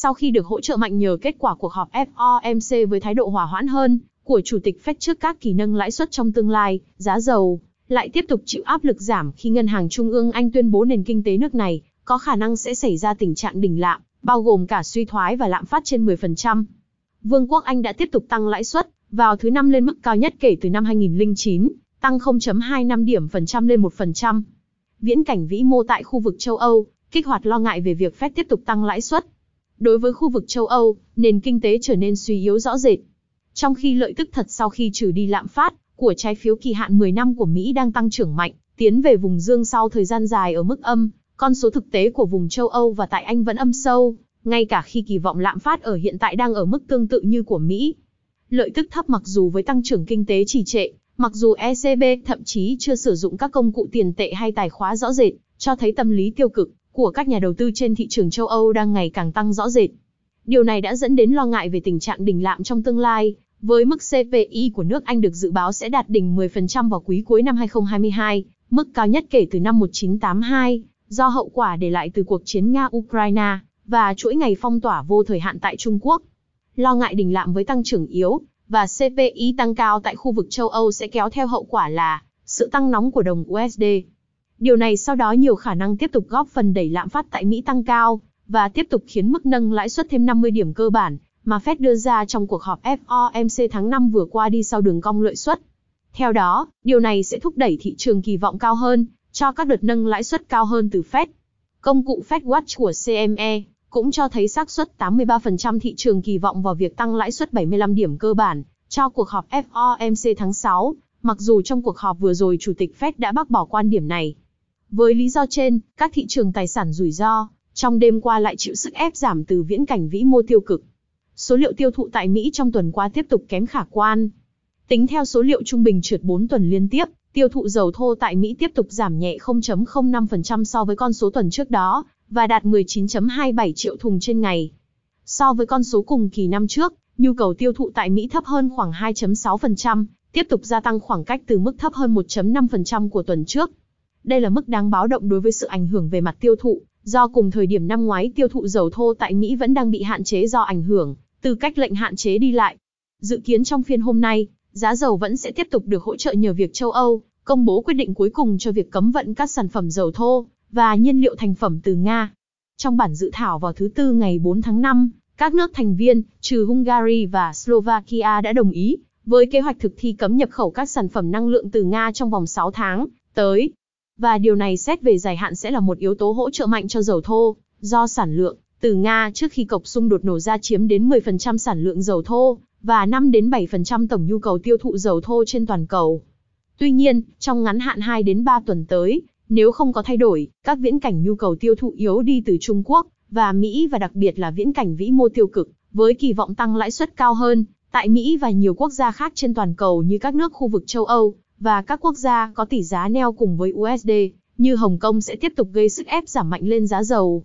Sau khi được hỗ trợ mạnh nhờ kết quả cuộc họp FOMC với thái độ hòa hoãn hơn của Chủ tịch Fed trước các kỳ nâng lãi suất trong tương lai, giá dầu lại tiếp tục chịu áp lực giảm khi Ngân hàng Trung ương Anh tuyên bố nền kinh tế nước này có khả năng sẽ xảy ra tình trạng đỉnh lạm, bao gồm cả suy thoái và lạm phát trên 10%. Vương quốc Anh đã tiếp tục tăng lãi suất vào thứ năm lên mức cao nhất kể từ năm 2009, tăng 0.25 điểm phần trăm lên 1%. Viễn cảnh vĩ mô tại khu vực châu Âu, kích hoạt lo ngại về việc Fed tiếp tục tăng lãi suất. Đối với khu vực châu Âu, nền kinh tế trở nên suy yếu rõ rệt. Trong khi lợi tức thật sau khi trừ đi lạm phát của trái phiếu kỳ hạn 10 năm của Mỹ đang tăng trưởng mạnh, tiến về vùng dương sau thời gian dài ở mức âm, con số thực tế của vùng châu Âu và tại Anh vẫn âm sâu, ngay cả khi kỳ vọng lạm phát ở hiện tại đang ở mức tương tự như của Mỹ. Lợi tức thấp mặc dù với tăng trưởng kinh tế trì trệ, mặc dù ECB thậm chí chưa sử dụng các công cụ tiền tệ hay tài khóa rõ rệt, cho thấy tâm lý tiêu cực của các nhà đầu tư trên thị trường châu Âu đang ngày càng tăng rõ rệt. Điều này đã dẫn đến lo ngại về tình trạng đỉnh lạm trong tương lai, với mức CPI của nước Anh được dự báo sẽ đạt đỉnh 10% vào quý cuối năm 2022, mức cao nhất kể từ năm 1982, do hậu quả để lại từ cuộc chiến Nga-Ukraine và chuỗi ngày phong tỏa vô thời hạn tại Trung Quốc. Lo ngại đỉnh lạm với tăng trưởng yếu và CPI tăng cao tại khu vực châu Âu sẽ kéo theo hậu quả là sự tăng nóng của đồng USD. Điều này sau đó nhiều khả năng tiếp tục góp phần đẩy lạm phát tại Mỹ tăng cao và tiếp tục khiến mức nâng lãi suất thêm 50 điểm cơ bản mà Fed đưa ra trong cuộc họp FOMC tháng 5 vừa qua đi sau đường cong lợi suất. Theo đó, điều này sẽ thúc đẩy thị trường kỳ vọng cao hơn cho các đợt nâng lãi suất cao hơn từ Fed. Công cụ Fed Watch của CME cũng cho thấy xác suất 83% thị trường kỳ vọng vào việc tăng lãi suất 75 điểm cơ bản cho cuộc họp FOMC tháng 6, mặc dù trong cuộc họp vừa rồi Chủ tịch Fed đã bác bỏ quan điểm này. Với lý do trên, các thị trường tài sản rủi ro trong đêm qua lại chịu sức ép giảm từ viễn cảnh vĩ mô tiêu cực. Số liệu tiêu thụ tại Mỹ trong tuần qua tiếp tục kém khả quan. Tính theo số liệu trung bình trượt 4 tuần liên tiếp, tiêu thụ dầu thô tại Mỹ tiếp tục giảm nhẹ 0.05% so với con số tuần trước đó, và đạt 19.27 triệu thùng trên ngày. So với con số cùng kỳ năm trước, nhu cầu tiêu thụ tại Mỹ thấp hơn khoảng 2.6%, tiếp tục gia tăng khoảng cách từ mức thấp hơn 1.5% của tuần trước. Đây là mức đáng báo động đối với sự ảnh hưởng về mặt tiêu thụ, do cùng thời điểm năm ngoái tiêu thụ dầu thô tại Mỹ vẫn đang bị hạn chế do ảnh hưởng từ cách lệnh hạn chế đi lại. Dự kiến trong phiên hôm nay, giá dầu vẫn sẽ tiếp tục được hỗ trợ nhờ việc châu Âu công bố quyết định cuối cùng cho việc cấm vận các sản phẩm dầu thô và nhiên liệu thành phẩm từ Nga. Trong bản dự thảo vào thứ Tư ngày 4 tháng 5, các nước thành viên, trừ Hungary và Slovakia đã đồng ý với kế hoạch thực thi cấm nhập khẩu các sản phẩm năng lượng từ Nga trong vòng 6 tháng tới. Và điều này xét về dài hạn sẽ là một yếu tố hỗ trợ mạnh cho dầu thô, do sản lượng từ Nga trước khi cộc xung đột nổ ra chiếm đến 10% sản lượng dầu thô và 5 đến 7% tổng nhu cầu tiêu thụ dầu thô trên toàn cầu. Tuy nhiên, trong ngắn hạn 2 đến 3 tuần tới, nếu không có thay đổi, các viễn cảnh nhu cầu tiêu thụ yếu đi từ Trung Quốc và Mỹ và đặc biệt là viễn cảnh vĩ mô tiêu cực, với kỳ vọng tăng lãi suất cao hơn, tại Mỹ và nhiều quốc gia khác trên toàn cầu như các nước khu vực châu Âu, và các quốc gia có tỷ giá neo cùng với USD, như Hồng Kông sẽ tiếp tục gây sức ép giảm mạnh lên giá dầu.